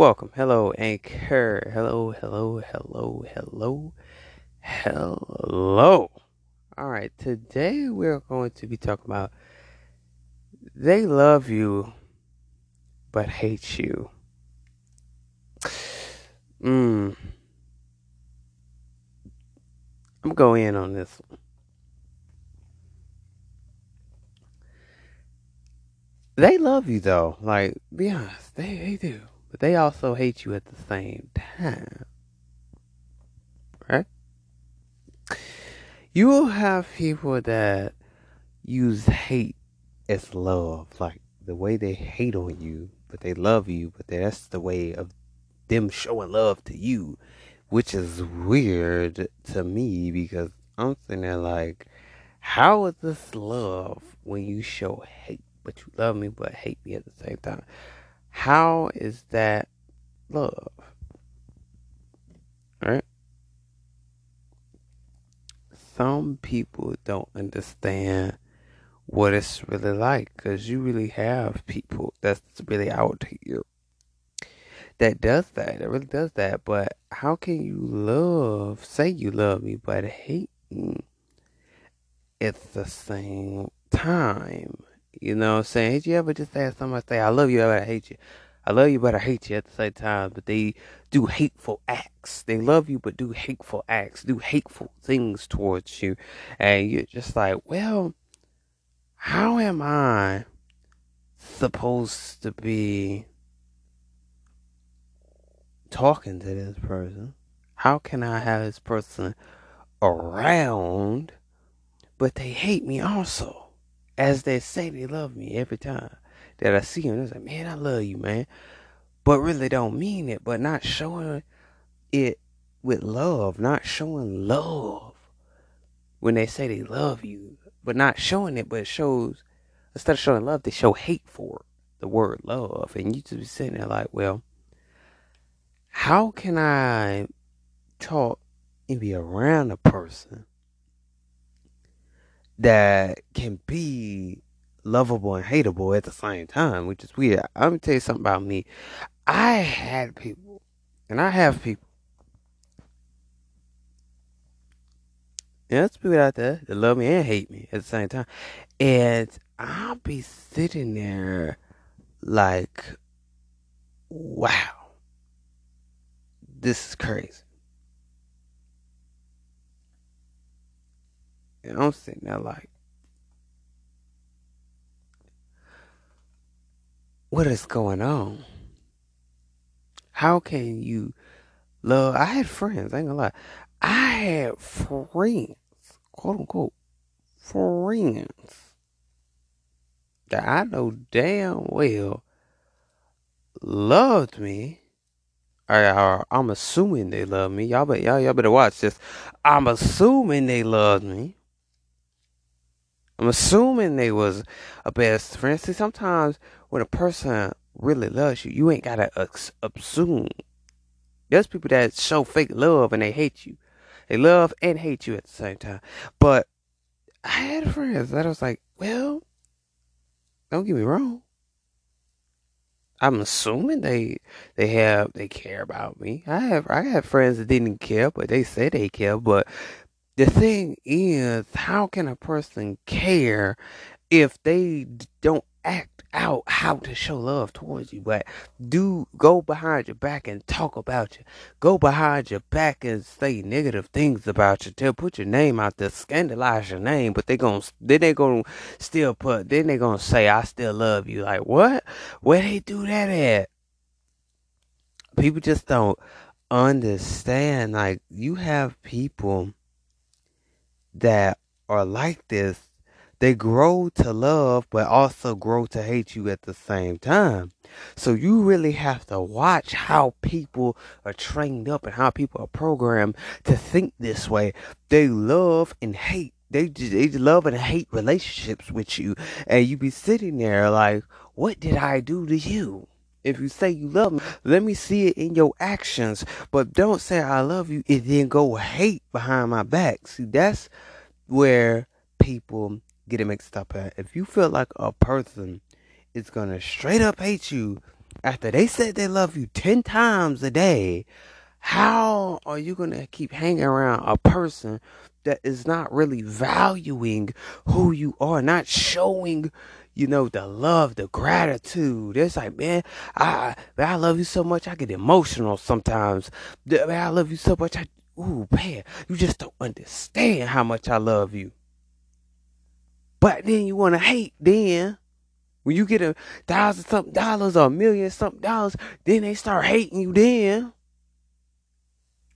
Welcome. Hello, Anchor. Hello, hello, hello, hello, hello. All right, today we're going to be talking about they love you but hate you. Mm. I'm going in on this one. They love you though. Like, be honest, they, they do. But they also hate you at the same time. Right? You will have people that use hate as love. Like the way they hate on you, but they love you, but that's the way of them showing love to you. Which is weird to me because I'm sitting there like, how is this love when you show hate? but you love me but hate me at the same time. How is that love? Right? Some people don't understand what it's really like because you really have people that's really out here that does that. That really does that. But how can you love, say you love me, but hate me at the same time? You know what I'm saying? Did you ever just have somebody say, I love you, but I hate you? I love you, but I hate you at the same time. But they do hateful acts. They love you, but do hateful acts, do hateful things towards you. And you're just like, well, how am I supposed to be talking to this person? How can I have this person around, but they hate me also? As they say they love me every time that I see them. It's like, man, I love you, man. But really don't mean it, but not showing it with love, not showing love when they say they love you, but not showing it, but it shows, instead of showing love, they show hate for the word love. And you just be sitting there like, well, how can I talk and be around a person that can be lovable and hateable at the same time, which is weird. I'm gonna tell you something about me. I had people, and I have people. Yeah, there's people out there that love me and hate me at the same time. And I'll be sitting there like, wow, this is crazy. And I'm sitting there like, what is going on? How can you love? I had friends, I ain't gonna lie. I had friends, quote unquote, friends that I know damn well loved me. I, I'm assuming they love me. Y'all, better, y'all, y'all better watch this. I'm assuming they love me. I'm assuming they was a best friend. See, sometimes when a person really loves you, you ain't gotta assume. There's people that show fake love and they hate you. They love and hate you at the same time. But I had friends that was like, well, don't get me wrong. I'm assuming they they have they care about me. I have I have friends that didn't care, but they say they care. But the thing is, how can a person care if they don't act out how to show love towards you? But do go behind your back and talk about you. Go behind your back and say negative things about you. Tell put your name out there, scandalize your name. But they gonna then they gonna still put then they gonna say I still love you. Like what? Where they do that at? People just don't understand. Like you have people that are like this, they grow to love but also grow to hate you at the same time. So you really have to watch how people are trained up and how people are programmed to think this way. They love and hate. They just, they love and hate relationships with you, and you be sitting there like, "What did I do to you?" If you say you love me, let me see it in your actions. But don't say I love you and then go hate behind my back. See, that's where people get it mixed up at. If you feel like a person is gonna straight up hate you after they said they love you 10 times a day, how are you to keep hanging around a person that is not really valuing who you are, not showing, you know, the love, the gratitude? It's like, man, I, I love you so much, I get emotional sometimes. Man, I love you so much, I, ooh, man, you just don't understand how much I love you. But then you want to hate, then when you get a thousand something dollars or a million something dollars, then they start hating you then.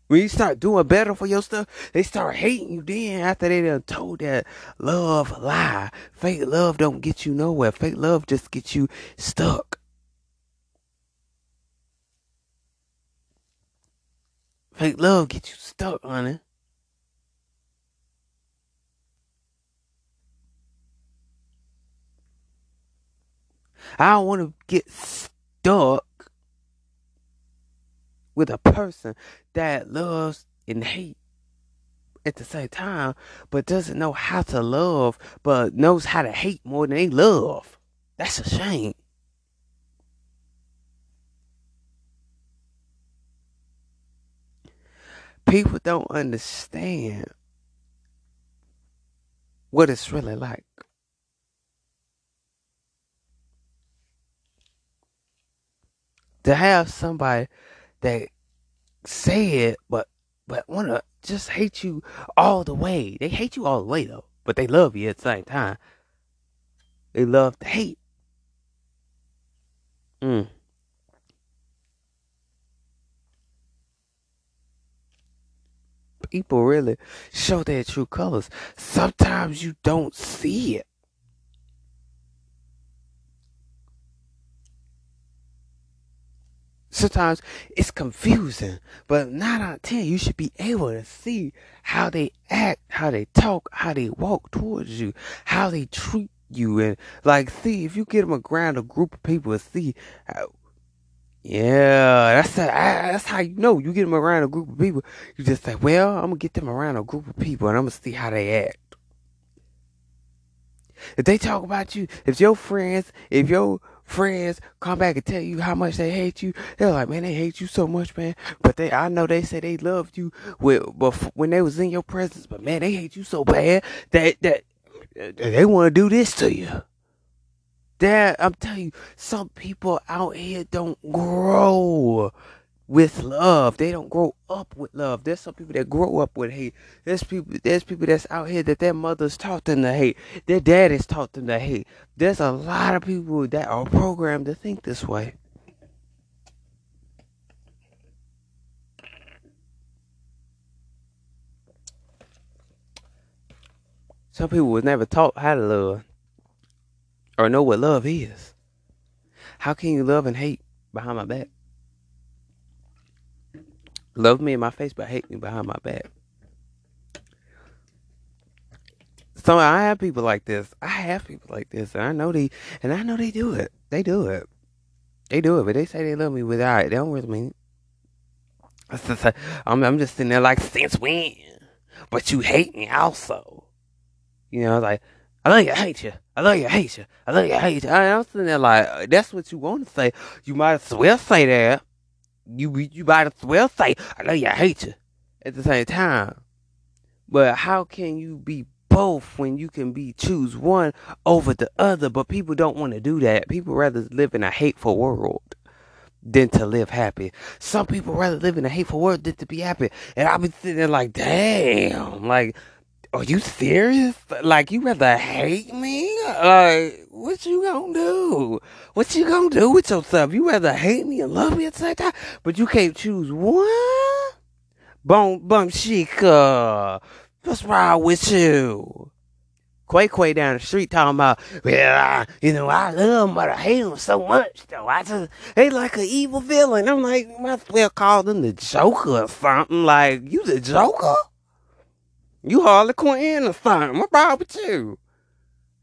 When you start doing better for your stuff, they start hating you then after they done told that love lie. Fake love don't get you nowhere. Fake love just gets you stuck. Fake love get you stuck, honey. I don't want to get stuck with a person that loves and hate at the same time, but doesn't know how to love, but knows how to hate more than they love. That's a shame. People don't understand what it's really like. To have somebody that say it, but but wanna just hate you all the way. They hate you all the way though, but they love you at the same time. They love to hate. Mm. People really show their true colors. Sometimes you don't see it. sometimes it's confusing, but nine out of ten, you should be able to see how they act, how they talk, how they walk towards you, how they treat you, and like see if you get them around a group of people see. How, yeah, that's a, that's how you know you get them around a group of people. You just say, well, I'm gonna get them around a group of people, and I'm gonna see how they act. If they talk about you, if your friends, if your friends come back and tell you how much they hate you, they're like, man, they hate you so much, man. But they, I know they say they loved you with, when they was in your presence, but man, they hate you so bad that that they want to do this to you. That I'm telling you, some people out here don't grow with love. They don't grow up with love. There's some people that grow up with hate. There's people there's people that's out here that their mothers taught them to hate. Their dad daddies taught them to hate. There's a lot of people that are programmed to think this way. Some people was never taught how to love or know what love is. How can you love and hate behind my back? Love me in my face, but hate me behind my back. So I have people like this. I have people like this, and I know they, and I know they do it. They do it. They do it, but they say they love me without it. They don't really mean it. I'm, I'm just sitting there like, since when? But you hate me also. You know, like, I love you, I hate you. I love you, I hate you. I love you, I hate you. I'm sitting there like, uh, that's what you want to say. You might as well say that you you might as well say, I know you, I hate you at the same time. But how can you be both when you can be choose one over the other? But people don't want to do that. People rather live in a hateful world than to live happy. Some people rather live in a hateful world than to be happy. And I've sitting there like, damn, like are you serious? Like you rather hate me? Like what you gonna do? What you gonna do with yourself? You rather hate me and love me at the same time, but you can't choose one. Bum bum chica, what's wrong with you? Quay Quay down the street talking about, well, I, you know, I love him, but I hate him so much, though. I just, they like an evil villain. I'm like, might as well call them the Joker or something. Like, you the Joker? You Harley Quinn or something. What wrong with you?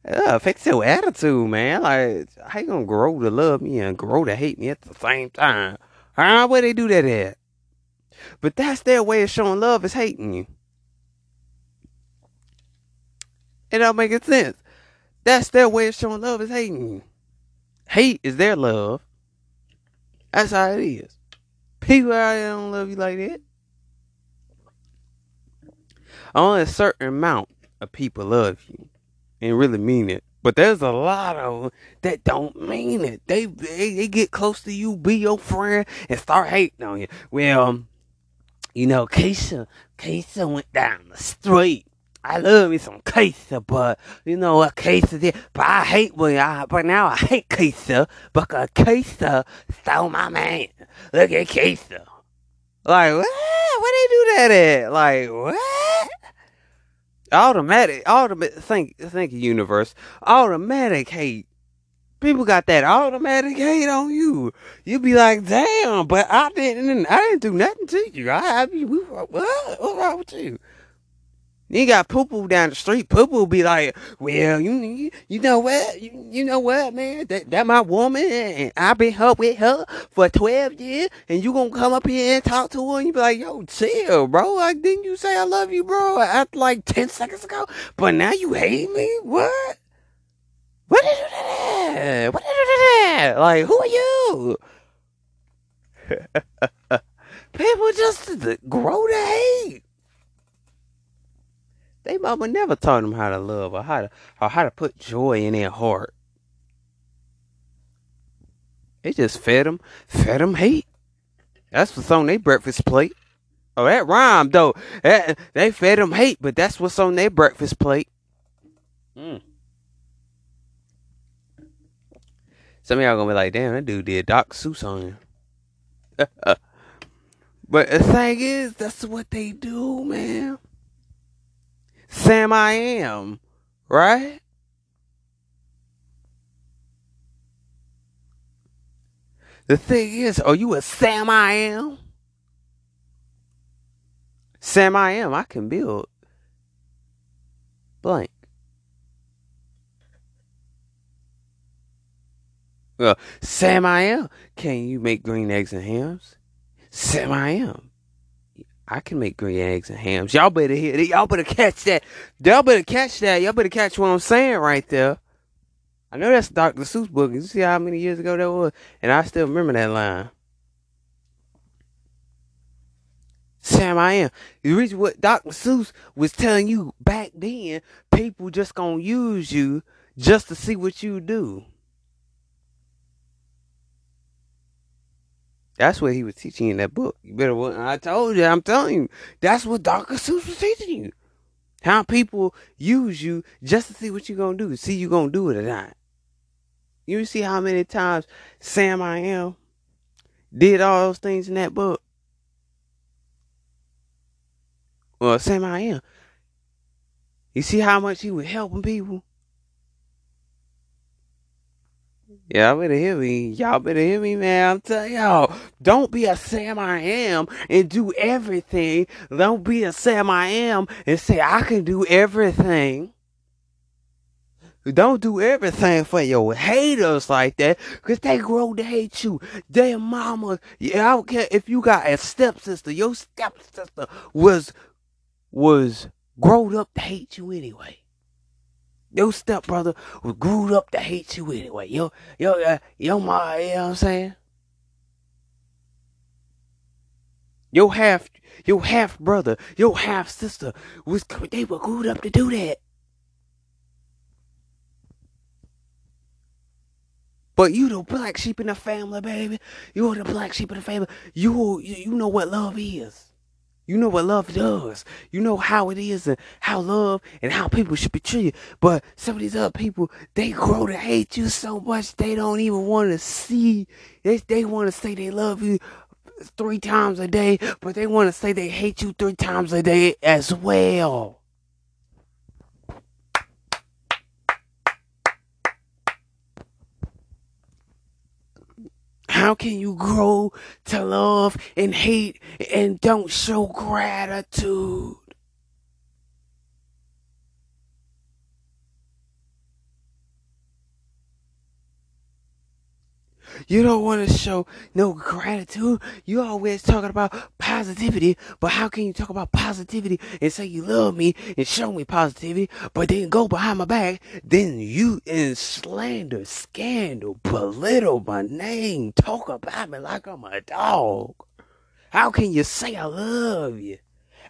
Yeah, fix your attitude, man. Like, how you gonna grow to love me and grow to hate me at the same time? Huh? Where they do that at? But that's their way of showing love is hating you. It don't make sense. That's their way of showing love is hating you. Hate is their love. That's how it is. People out there don't love you like that. Only a certain amount of people love you and really mean it. But there's a lot of that don't mean it. They, they they get close to you, be your friend, and start hating on you. Well, you know, Keisha, Keisha went down the street. I love me some Keisha, but you know what Keisha did? But I hate when I, but now I hate Keisha because Keisha stole my man. Look at Keisha. Like, what? Where they do that at? Like, what? Automatic, automatic, think, think universe, automatic hate. People got that automatic hate on you. You be like, damn, but I didn't, I didn't do nothing to you. I, I we, what? What's wrong with you? You got poo poo down the street. Poo poo be like, well, you, you, you know what? You, you know what, man? That that my woman, and I've been her with her for twelve years, and you gonna come up here and talk to her, and you be like, yo, chill, bro. Like, didn't you say I love you, bro? After like ten seconds ago, but now you hate me? What? What did you do that? What did you do that? Like, who are you? People just grow to hate. They mama never taught them how to love or how to or how to put joy in their heart. They just fed them, fed them hate. That's what's on their breakfast plate. Oh, that rhyme though. That, they fed them hate, but that's what's on their breakfast plate. Mm. Some of y'all gonna be like, damn, that dude did Doc Seuss on you. but the thing is, that's what they do, man. Sam I am, right? The thing is, are you a Sam I am? Sam I am, I can build blank. Well, Sam I am, can you make green eggs and hams? Sam I am. I can make green eggs and hams. Y'all better hear. Y'all better catch that. Y'all better catch that. Y'all better catch what I'm saying right there. I know that's Dr. Seuss book. You see how many years ago that was? And I still remember that line. Sam, I am. The reason what Dr. Seuss was telling you back then, people just gonna use you just to see what you do. That's what he was teaching in that book. You better. I told you. I'm telling you. That's what Dr. Seuss was teaching you. How people use you just to see what you're gonna do. See you gonna do it or not. You see how many times Sam I am did all those things in that book. Well, Sam I am. You see how much he was helping people. Y'all better hear me. Y'all better hear me, man. I'm telling y'all, don't be a Sam I am and do everything. Don't be a Sam I am and say I can do everything. Don't do everything for your haters like that, cause they grow to hate you. Their mama, yeah, I don't care if you got a stepsister. Your stepsister was was grown up to hate you anyway. Your stepbrother was grew up to hate you anyway. Yo, yo, uh, yo, ma, you know what I'm saying? Your half, your half brother, your half sister was they were grew up to do that. But you the black sheep in the family, baby. You're the black sheep in the family. You you know what love is. You know what love does. You know how it is and how love and how people should be treated. But some of these other people, they grow to hate you so much they don't even want to see. They, they want to say they love you three times a day, but they want to say they hate you three times a day as well. How can you grow to love and hate and don't show gratitude? You don't want to show no gratitude. You always talking about positivity, but how can you talk about positivity and say you love me and show me positivity, but then go behind my back, then you in slander, scandal, belittle my name, talk about me like I'm a dog. How can you say I love you?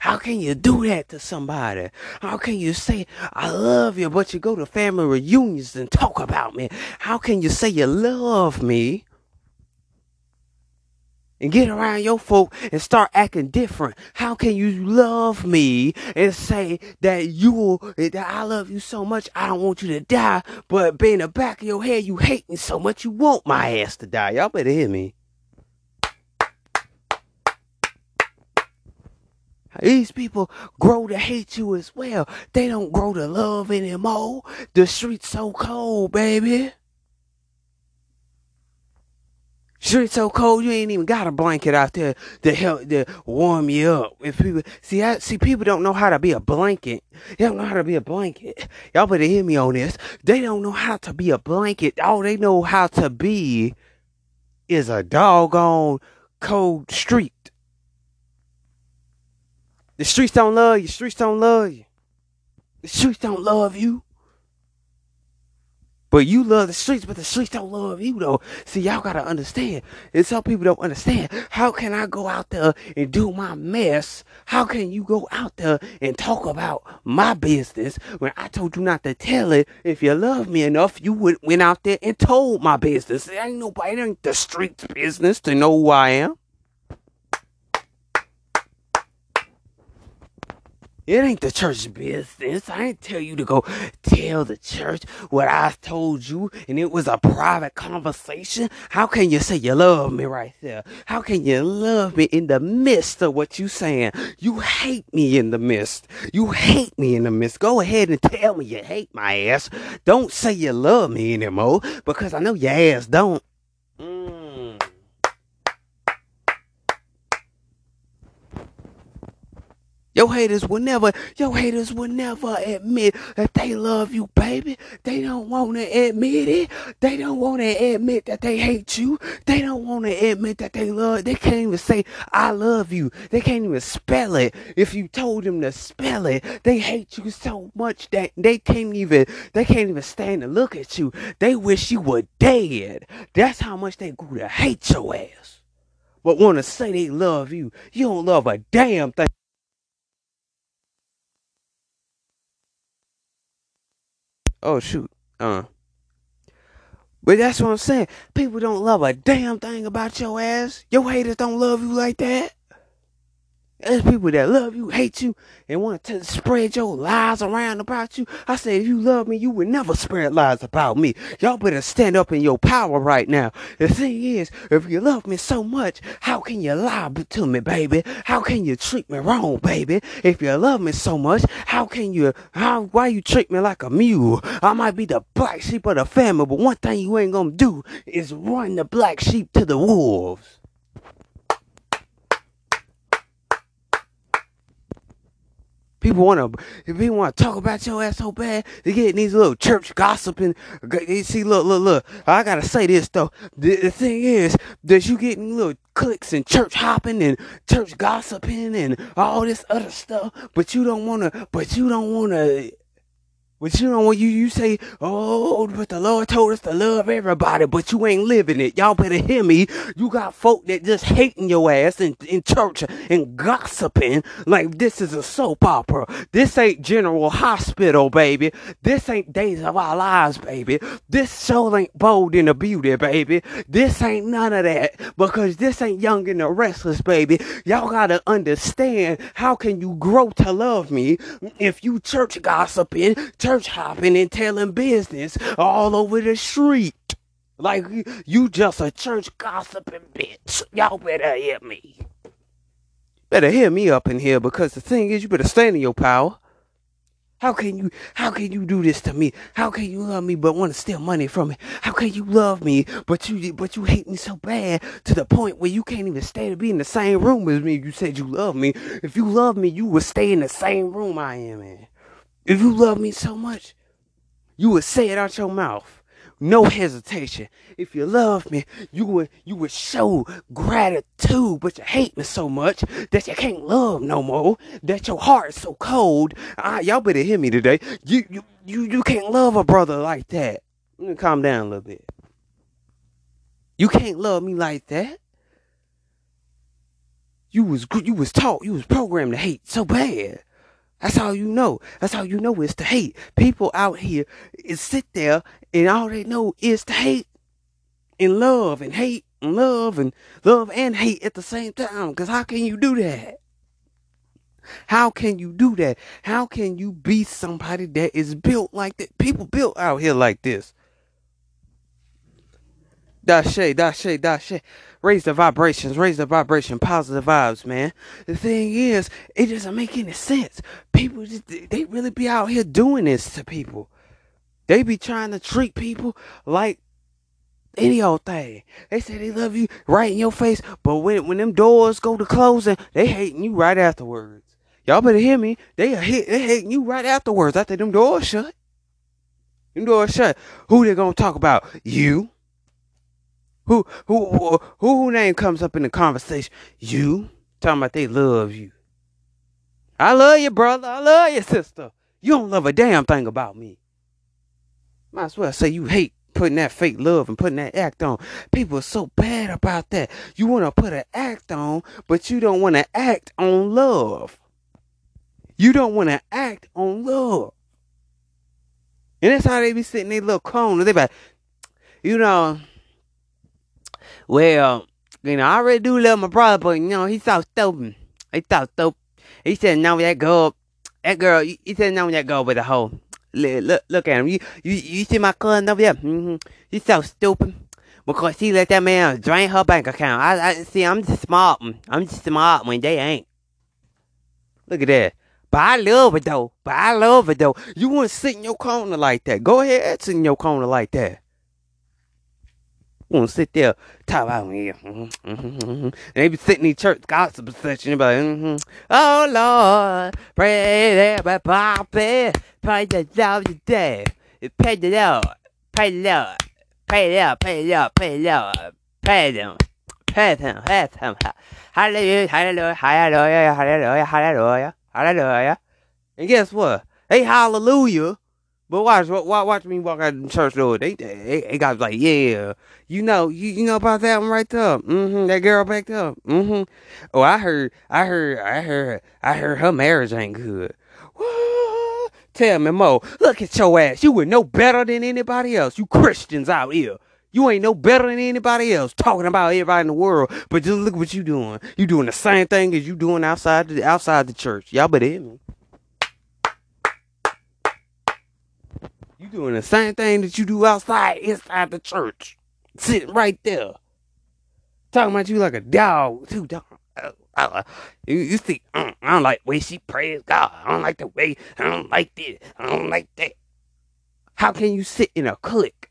How can you do that to somebody? How can you say, I love you, but you go to family reunions and talk about me? How can you say you love me and get around your folk and start acting different? How can you love me and say that you will that I love you so much, I don't want you to die, but in the back of your head, you hate me so much, you want my ass to die? Y'all better hear me. These people grow to hate you as well. They don't grow to love anymore. The streets so cold, baby. Streets so cold, you ain't even got a blanket out there to help to warm you up. If people see, I see people don't know how to be a blanket. They don't know how to be a blanket. Y'all better hear me on this. They don't know how to be a blanket. All they know how to be is a doggone cold street. The streets don't love you. The streets don't love you. The streets don't love you. But you love the streets, but the streets don't love you though. See, y'all gotta understand. And some people don't understand. How can I go out there and do my mess? How can you go out there and talk about my business when I told you not to tell it? If you love me enough, you would went out there and told my business. It ain't nobody, it ain't the streets business to know who I am. It ain't the church business. I ain't tell you to go tell the church what I told you and it was a private conversation. How can you say you love me right there? How can you love me in the midst of what you saying? You hate me in the midst. You hate me in the midst. Go ahead and tell me you hate my ass. Don't say you love me anymore because I know your ass don't. Mm. Your haters will never, your haters will never admit that they love you, baby. They don't want to admit it. They don't want to admit that they hate you. They don't want to admit that they love. They can't even say I love you. They can't even spell it. If you told them to spell it, they hate you so much that they can't even, they can't even stand to look at you. They wish you were dead. That's how much they grew to hate your ass. But want to say they love you. You don't love a damn thing. Oh shoot. Uh. But that's what I'm saying. People don't love a damn thing about your ass. Your haters don't love you like that. There's people that love you, hate you, and want to spread your lies around about you. I say, if you love me, you would never spread lies about me. Y'all better stand up in your power right now. The thing is, if you love me so much, how can you lie to me, baby? How can you treat me wrong, baby? If you love me so much, how can you, how, why you treat me like a mule? I might be the black sheep of the family, but one thing you ain't gonna do is run the black sheep to the wolves. People want to, if people want to talk about your ass so bad, they get these little church gossiping. You see, look, look, look. I gotta say this though. The, the thing is that you getting little clicks and church hopping and church gossiping and all this other stuff, but you don't want to, but you don't want to but you know when you, you say, oh, but the Lord told us to love everybody, but you ain't living it. Y'all better hear me. You got folk that just hating your ass in, in church and gossiping like this is a soap opera. This ain't General Hospital, baby. This ain't Days of Our Lives, baby. This show ain't Bold and the Beauty, baby. This ain't none of that because this ain't Young and the Restless, baby. Y'all gotta understand how can you grow to love me if you church gossiping, church church hopping and telling business all over the street. Like you just a church gossiping bitch. Y'all better hear me. Better hear me up in here because the thing is you better stand in your power. How can you how can you do this to me? How can you love me but want to steal money from me? How can you love me but you but you hate me so bad to the point where you can't even stay to be in the same room as me? You said you love me. If you love me, you would stay in the same room I am in. If you love me so much, you would say it out your mouth. no hesitation. If you love me, you would you would show gratitude, but you hate me so much that you can't love no more. That your heart is so cold. Ah, y'all better hear me today. You you you you can't love a brother like that. Let me calm down a little bit. You can't love me like that. You was you was taught, you was programmed to hate so bad. That's how you know. That's how you know it's to hate. People out here is sit there and all they know is to hate and love and hate and love and love and hate at the same time. Cause how can you do that? How can you do that? How can you be somebody that is built like that? People built out here like this. Dashe, dashe, dashe. Raise the vibrations, raise the vibration, positive vibes, man. The thing is, it doesn't make any sense. People, just, they really be out here doing this to people. They be trying to treat people like any old thing. They say they love you right in your face, but when when them doors go to closing, they hating you right afterwards. Y'all better hear me. They hit, they hating you right afterwards after them doors shut. Them doors shut. Who they gonna talk about? You. Who who who who name comes up in the conversation? You talking about they love you. I love you, brother. I love you, sister. You don't love a damn thing about me. Might as well say you hate putting that fake love and putting that act on. People are so bad about that. You want to put an act on, but you don't want to act on love. You don't want to act on love. And that's how they be sitting in their little cone. They be like, you know, well, you know, I really do love my brother, but you know, he's so stupid. He so stupid. He said, no, that girl, that girl, he said, no, that girl with a hoe. Look, look, look at him. You, you, you see my cousin over there? Mm-hmm. He's so stupid because she let that man drain her bank account. I, I see. I'm just smart. I'm just smart when they ain't. Look at that. But I love it though. But I love it though. You want to sit in your corner like that? Go ahead, sit in your corner like that. Want to sit there, talk about. Mm-hmm, mm-hmm, mm-hmm. They be sitting in church gossip session. Like, mm-hmm. "Oh Lord, pray that my Papa, pray the Lord today, pray the Lord, pray the Lord, pray the Lord, pray the Lord, pray the Lord, pray them, pray them, pray them. Hallelujah, hallelujah, hallelujah, hallelujah, hallelujah, hallelujah. And guess what? They hallelujah. But watch, watch, watch me walk out the church door. They, they, they got like, yeah, you know, you, you know about that one right there. Mm-hmm. That girl back there. Mm-hmm. Oh, I heard, I heard, I heard, I heard her marriage ain't good. Tell me, Mo. Look at your ass. You were no better than anybody else. You Christians out here. You ain't no better than anybody else talking about everybody in the world. But just look what you doing. You doing the same thing as you doing outside the outside the church. Y'all better hear doing the same thing that you do outside, inside the church. Sitting right there. Talking about you like a dog, too, dog. Uh, you, you see, uh, I don't like the way she prays God. I don't like the way, I don't like this, I don't like that. How can you sit in a clique?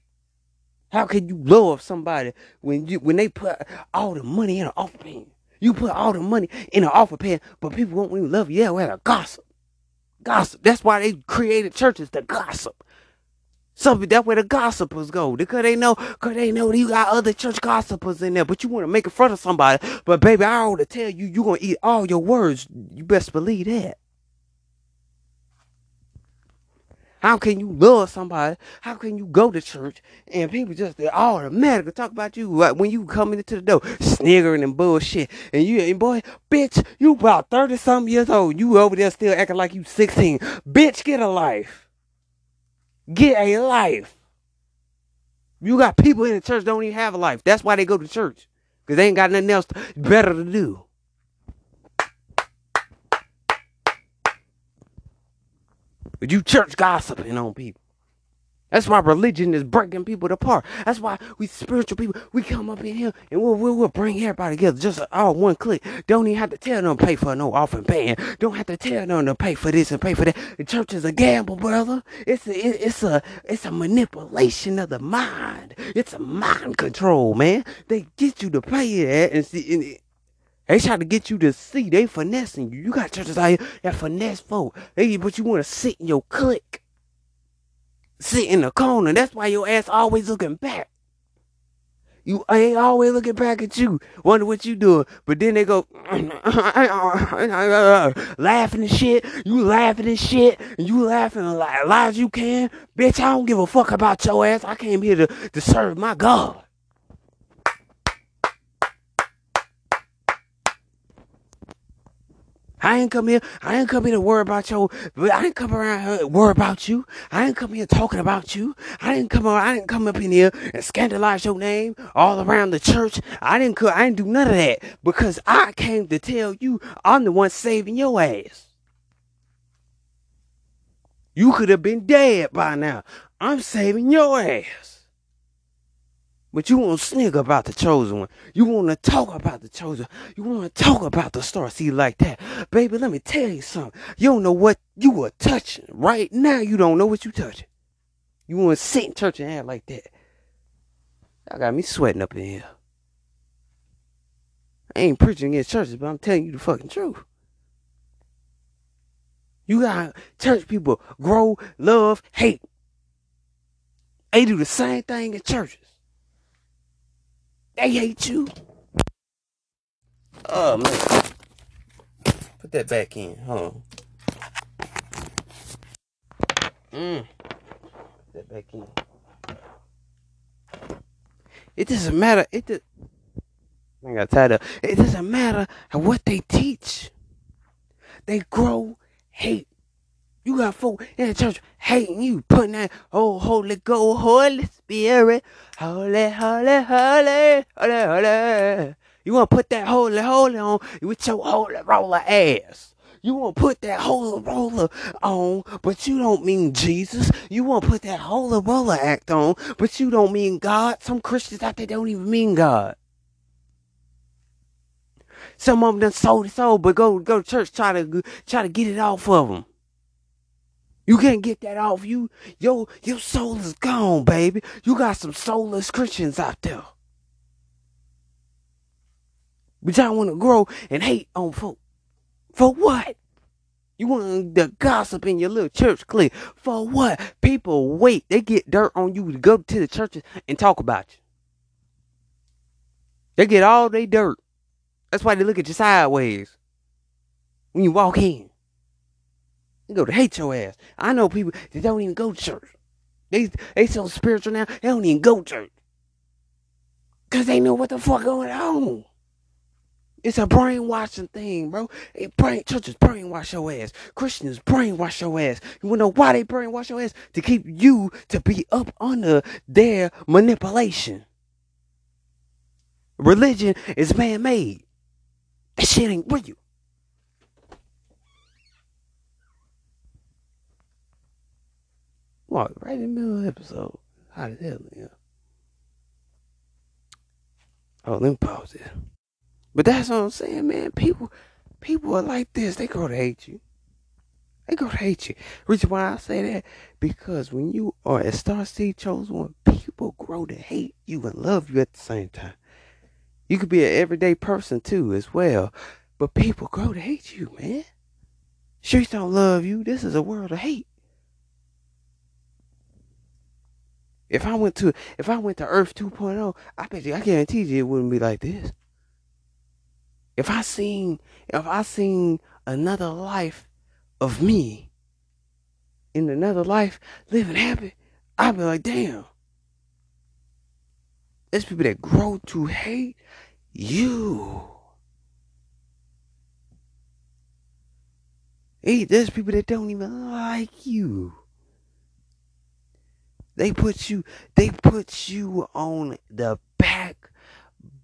How can you love somebody when you when they put all the money in an offer pen? You put all the money in an offer pen, but people won't even love you. Yeah, well, gossip. Gossip. That's why they created churches to gossip. Something that's where the gossipers go. Because they know, cause they know you got other church gossipers in there, but you want to make it fun of somebody. But baby, I ought to tell you, you're gonna eat all your words. You best believe that. How can you love somebody? How can you go to church and people just automatically talk about you like when you come into the door, sniggering and bullshit, and you and boy, bitch, you about thirty something years old, you over there still acting like you sixteen, bitch, get a life, get a life. You got people in the church don't even have a life. That's why they go to church because they ain't got nothing else better to do. But you church gossiping on people. That's why religion is breaking people apart. That's why we spiritual people, we come up in here and we'll, we'll, we'll bring everybody together just all one click. Don't even have to tell them to pay for no offering band. Don't have to tell them to pay for this and pay for that. The church is a gamble, brother. It's a, it, it's a it's a manipulation of the mind. It's a mind control, man. They get you to pay that and see. And, they try to get you to see. They finessing you. You got churches out here that finesse folk. They, but you want to sit in your clique. Sit in the corner. That's why your ass always looking back. You ain't always looking back at you, wonder what you doing. But then they go laughing and shit. You laughing and shit. And you laughing as loud as you can. Bitch, I don't give a fuck about your ass. I came here to, to serve my God. I ain't come here. I ain't come here to worry about your. I didn't come around here to worry about you. I didn't come here talking about you. I didn't come. I didn't come up in here and scandalize your name all around the church. I didn't. I didn't do none of that because I came to tell you I'm the one saving your ass. You could have been dead by now. I'm saving your ass. But you want to snig about the chosen one. You want to talk about the chosen. You want to talk about the star seed like that. Baby, let me tell you something. You don't know what you are touching. Right now, you don't know what you touching. You want to sit in church and act like that. I got me sweating up in here. I ain't preaching against churches, but I'm telling you the fucking truth. You got church people grow, love, hate. They do the same thing in churches. They hate you. Oh man. Put that back in, huh? Mm. Put that back in. It doesn't matter. It does. I got tired of. It doesn't matter what they teach. They grow hate. You got folk in the church hating you, putting that oh holy go Holy Spirit, holy, holy, holy, holy, holy. You want to put that holy, holy on with your holy roller ass. You want to put that holy roller on, but you don't mean Jesus. You want to put that holy roller act on, but you don't mean God. Some Christians out there don't even mean God. Some of them done sold it soul, but go go to church try to try to get it off of them. You can't get that off you. Yo, your soul is gone, baby. You got some soulless Christians out there. But y'all want to grow and hate on folk. For what? You want the gossip in your little church clique. For what? People wait. They get dirt on you to go to the churches and talk about you. They get all they dirt. That's why they look at you sideways when you walk in. They go to hate your ass. I know people that don't even go to church. They they so spiritual now, they don't even go to church. Cause they know what the fuck going on. It's a brainwashing thing, bro. It brain churches brainwash your ass. Christians brainwash your ass. You wanna know why they brainwash your ass? To keep you to be up under their manipulation. Religion is man made. That shit ain't real. What? Right in the middle of the episode. How the hell, yeah. Oh, let me pause it. But that's what I'm saying, man. People, people are like this. They go to hate you. They go to hate you. Reason why I say that because when you are a star seed chosen one, people grow to hate you and love you at the same time. You could be an everyday person too, as well, but people grow to hate you, man. Streets don't love you. This is a world of hate. If I went to if I went to Earth 2.0, I bet you I guarantee you it wouldn't be like this. If I seen if I seen another life of me in another life living happy, I'd be like, damn. There's people that grow to hate you. Hey, there's people that don't even like you. They put you they put you on the back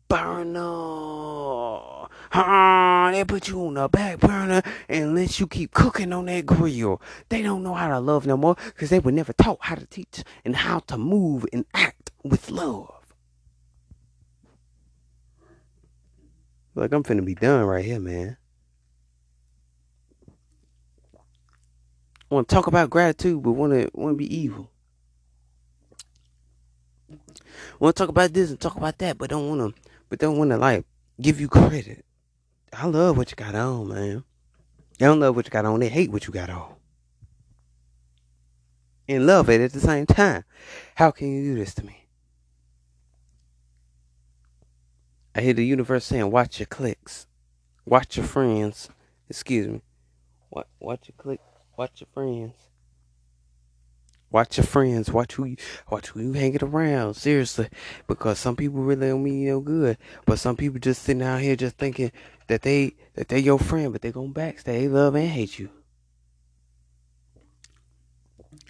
burner. Uh, they put you on the back burner and let you keep cooking on that grill. They don't know how to love no more because they were never taught how to teach and how to move and act with love. Like I'm finna be done right here, man. Want to talk about gratitude, but want to want to be evil. Want to talk about this and talk about that, but don't want to, but don't want to like give you credit. I love what you got on, man. They don't love what you got on. They hate what you got on. and love it at the same time. How can you do this to me? I hear the universe saying, watch your clicks. Watch your friends. Excuse me. What watch your click watch your friends. Watch your friends. Watch who you watch who you hanging around. Seriously. Because some people really don't mean no good. But some people just sitting out here just thinking that they that they your friend, but they gonna backstab, they love and hate you.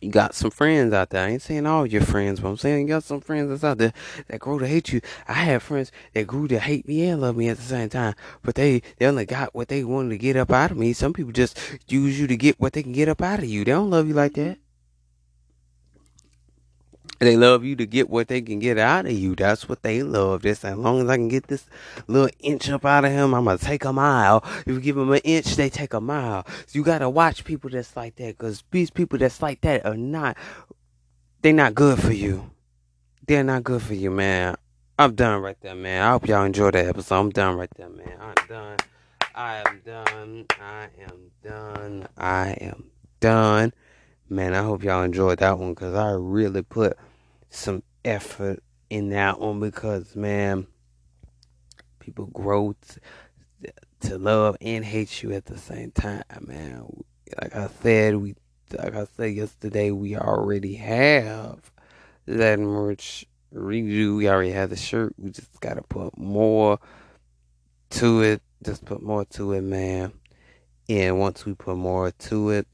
You got some friends out there. I ain't saying all your friends, but I'm saying you got some friends that's out there that grow to hate you. I have friends that grew to hate me and love me at the same time, but they they only got what they wanted to get up out of me. Some people just use you to get what they can get up out of you. They don't love you like that. They love you to get what they can get out of you. That's what they love. This as long as I can get this little inch up out of him, I'm gonna take a mile. If you give them an inch, they take a mile. So you gotta watch people that's like that, cause these people that's like that are not. They're not good for you. They're not good for you, man. I'm done right there, man. I hope y'all enjoyed that episode. I'm done right there, man. I'm done. I am done. I am done. I am done. Man, I hope y'all enjoyed that one because I really put some effort in that one because, man, people grow to, to love and hate you at the same time, man. Like I said, we like I said yesterday, we already have that merch redo. We already have the shirt. We just gotta put more to it. Just put more to it, man. And once we put more to it,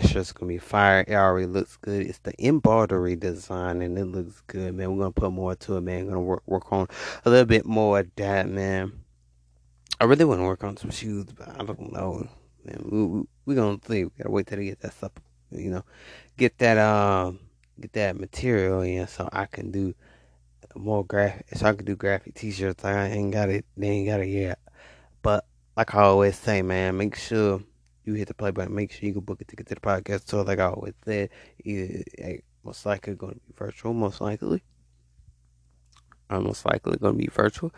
that shirt's gonna be fire. It already looks good. It's the embroidery design and it looks good, man. We're gonna put more to it, man. Gonna work work on a little bit more of that, man. I really want to work on some shoes, but I don't know. Man, we, we, we gonna see. We gotta wait till they get that stuff, you know, get that um, get that material in, so I can do more graphic. So I can do graphic T-shirts. I ain't got it. They ain't got it yet. But like I always say, man, make sure you hit the play button. Make sure you go book a ticket to the podcast. So like I always said, hey, most likely going to be virtual. Most likely, I'm most likely going to be virtual.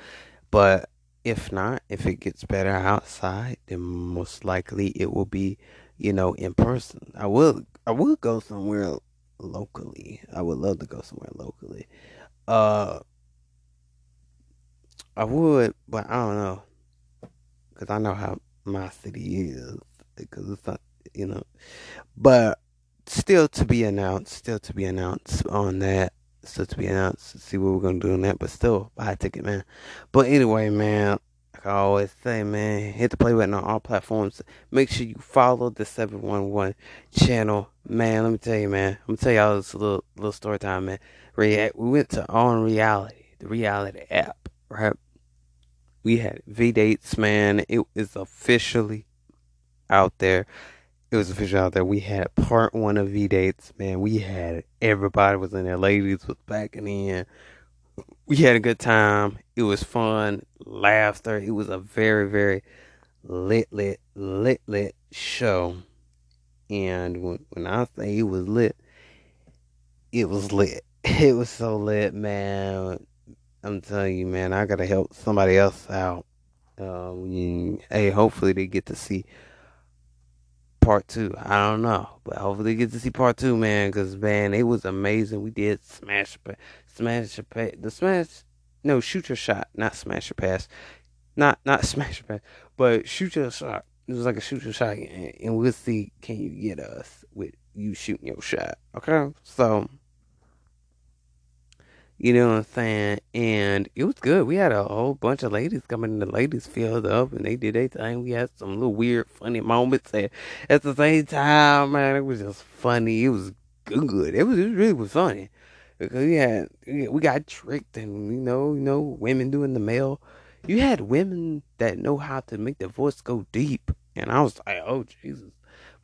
But if not, if it gets better outside, then most likely it will be, you know, in person. I will I will go somewhere locally. I would love to go somewhere locally. Uh I would, but I don't know. Cuz I know how my city is because it's not, you know. But still to be announced, still to be announced on that still to be announced. See what we're gonna do on that, but still buy a ticket, man. But anyway, man, like I always say, man, hit the play button on all platforms. Make sure you follow the seven one one channel, man. Let me tell you, man. I'm gonna tell y'all this little little story time, man. React We went to On Reality, the reality app, right? We had V dates, man. It is officially out there it was official out there. We had part one of V dates, man. We had everybody was in there. Ladies was backing in. We had a good time. It was fun, laughter. It was a very, very lit, lit, lit, lit show. And when, when I say it was lit, it was lit. It was so lit, man. I'm telling you, man. I gotta help somebody else out. Um, hey, hopefully they get to see part two. I don't know, but hopefully get to see part two, man. Because man, it was amazing. We did smash, smash, the smash. No, shoot your shot, not smash your pass, not not smash your pass, but shoot your shot. It was like a shoot your shot, and we'll see can you get us with you shooting your shot. Okay, so you know what I'm saying? And it was good. We had a whole bunch of ladies coming. The ladies filled up and they did their thing. We had some little weird, funny moments. And at the same time, man, it was just funny. It was good. It was, it really was funny because we had we got tricked and you know you know women doing the male. You had women that know how to make their voice go deep, and I was like, oh Jesus.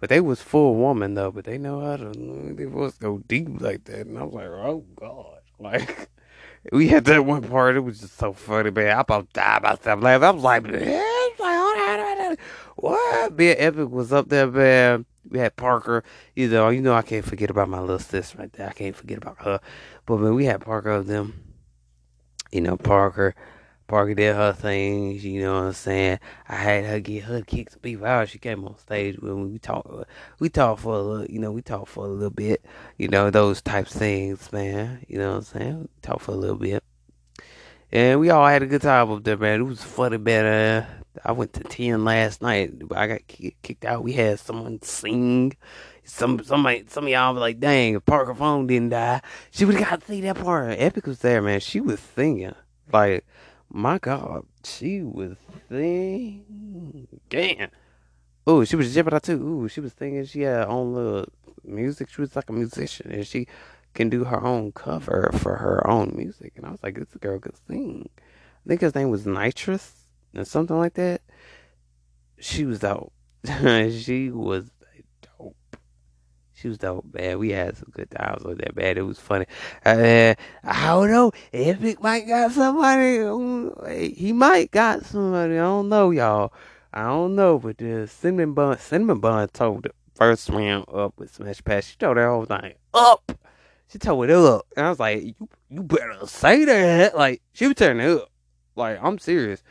But they was full woman though, but they know how to make their voice go deep like that, and I was like, oh God. Like we had that one part, it was just so funny, man. I about die myself laughing. I was like, man, what? Man, Epic was up there, man. We had Parker. You know, you know, I can't forget about my little sis right there. I can't forget about her. But man, we had Parker of them. You know, Parker, Parker did her things, you know what I'm saying? I had her get her kicks out. She came on stage when we talked. We talked for a little, you know, we talked for a little bit, you know, those types of things, man. You know what I'm saying? We talked for a little bit. And we all had a good time up there, man. It was funny, man. Uh, I went to 10 last night. I got kicked out. We had someone sing. Some somebody some of y'all was like, dang, if Parker Phone didn't die, she would have got to see that part. Epic was there, man. She was singing. Like, my God, she was singing. Damn. Oh, she was jibbing too. Ooh, she was singing. She had her own little music. She was like a musician, and she can do her own cover for her own music. And I was like, this girl could sing. I think his name was Nitrous and something like that. She was dope. she was. She was dope, man. We had some good times with that, man. It was funny. Uh, I don't know. Epic might got somebody. He might got somebody. I don't know, y'all. I don't know, but the cinnamon bun, cinnamon bun told the first round up with Smash Pass. She told that whole thing up. She told it up, and I was like, "You, you better say that." Like she was turning it up. Like I'm serious.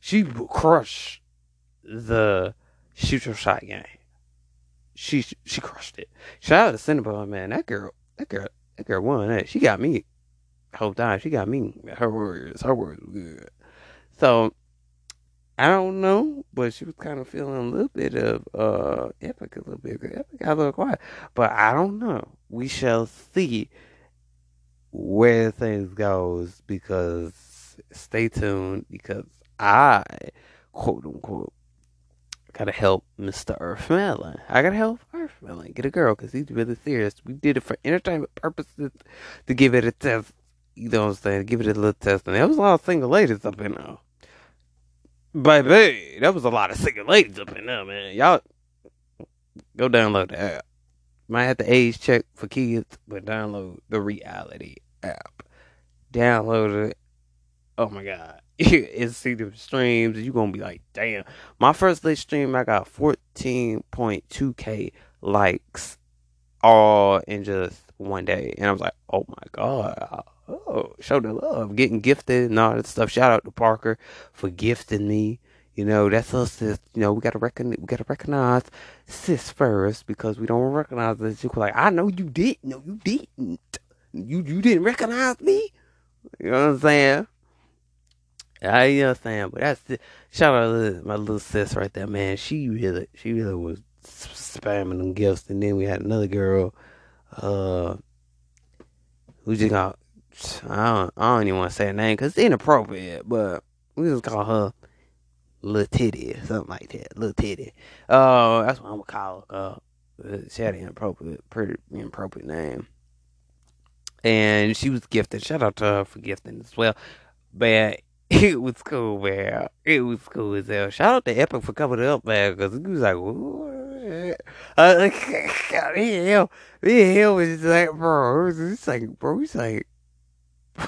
She crushed the shoot your shot game. She she crushed it. Shout out to Cinnabon, man. That girl, that girl, that girl won that. She got me whole time. She got me. Her words, her words were good. So I don't know, but she was kind of feeling a little bit of uh epic, a little bit. Epic got a little quiet, but I don't know. We shall see where things goes because stay tuned because I quote unquote gotta help Mr. Earth Melon. I gotta help Earth Melon get a girl because he's really serious. We did it for entertainment purposes to give it a test. You know what I'm saying? Give it a little test, and there was a lot of single ladies up in there. Baby, that was a lot of single ladies up in there, man. Y'all go download the app. Might have to age check for kids, but download the reality app. Download it. Oh my god. it's see the streams, you're gonna be like, damn. My first lit stream I got 14.2k likes all in just one day. And I was like, oh my god oh, show the love, getting gifted and all that stuff. Shout out to Parker for gifting me. You know, that's us. Sis. You know, we gotta recognize. We gotta recognize sis first because we don't recognize this. You're like, I know you did. No, you didn't. You you didn't recognize me. You know what I'm saying? I you know what I'm saying, but that's it. shout out to my little sis right there, man. She really, she really was spamming them gifts, and then we had another girl, uh, who just got I don't, I don't even want to say her name because it's inappropriate, but we just call her Little Titty or something like that. Little Titty. Uh, that's what I'm to call her. Uh, she had an inappropriate, pretty inappropriate name. And she was gifted. Shout out to her for gifting as well. But it was cool, man. It was cool as hell. Shout out to Epic for coming up, man, because he was like, uh, like, hell, hell was just like, bro, it was just like, bro, he's like,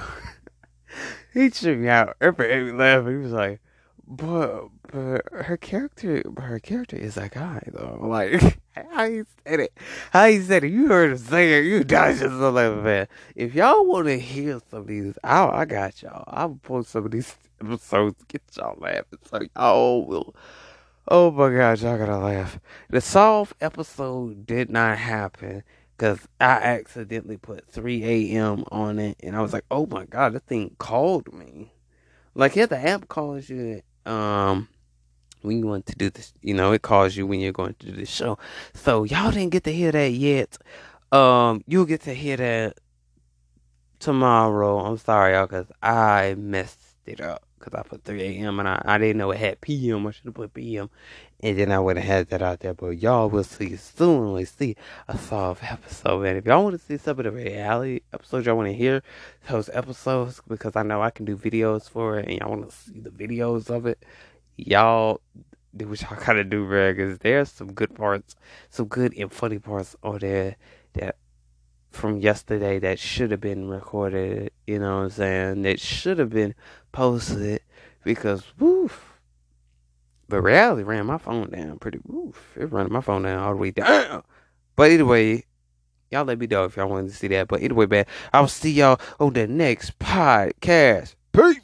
he tripped me out. Everybody made me laugh. He was like, but but her character, her character is a guy though. Like how he said it, how he said it. You heard say it. You guys just so like man. If y'all want to hear some of these, I I got y'all. I'll post some of these episodes to get y'all laughing. So y'all will. Oh my God, y'all gotta laugh. The soft episode did not happen because I accidentally put 3 a.m. on it, and I was like, "Oh my god, this thing called me!" Like, yeah, the app calls you um when you want to do this. You know, it calls you when you're going to do the show. So y'all didn't get to hear that yet. Um, you'll get to hear that tomorrow. I'm sorry, y'all, because I messed it up because I put 3 a.m. and I, I didn't know it had p.m. I should have put p.m. And then I would have had that out there. But y'all will see soon. We see a soft episode. And if y'all want to see some of the reality episodes, y'all want to hear those episodes because I know I can do videos for it and y'all want to see the videos of it, y'all do what y'all gotta do, man. Because there's some good parts, some good and funny parts on there that from yesterday that should have been recorded, you know what I'm saying? That should have been posted because woof. But reality ran my phone down pretty woof. It ran my phone down all the way down. But anyway, y'all let me know if y'all wanted to see that. But anyway, man, I'll see y'all on the next podcast. Peace.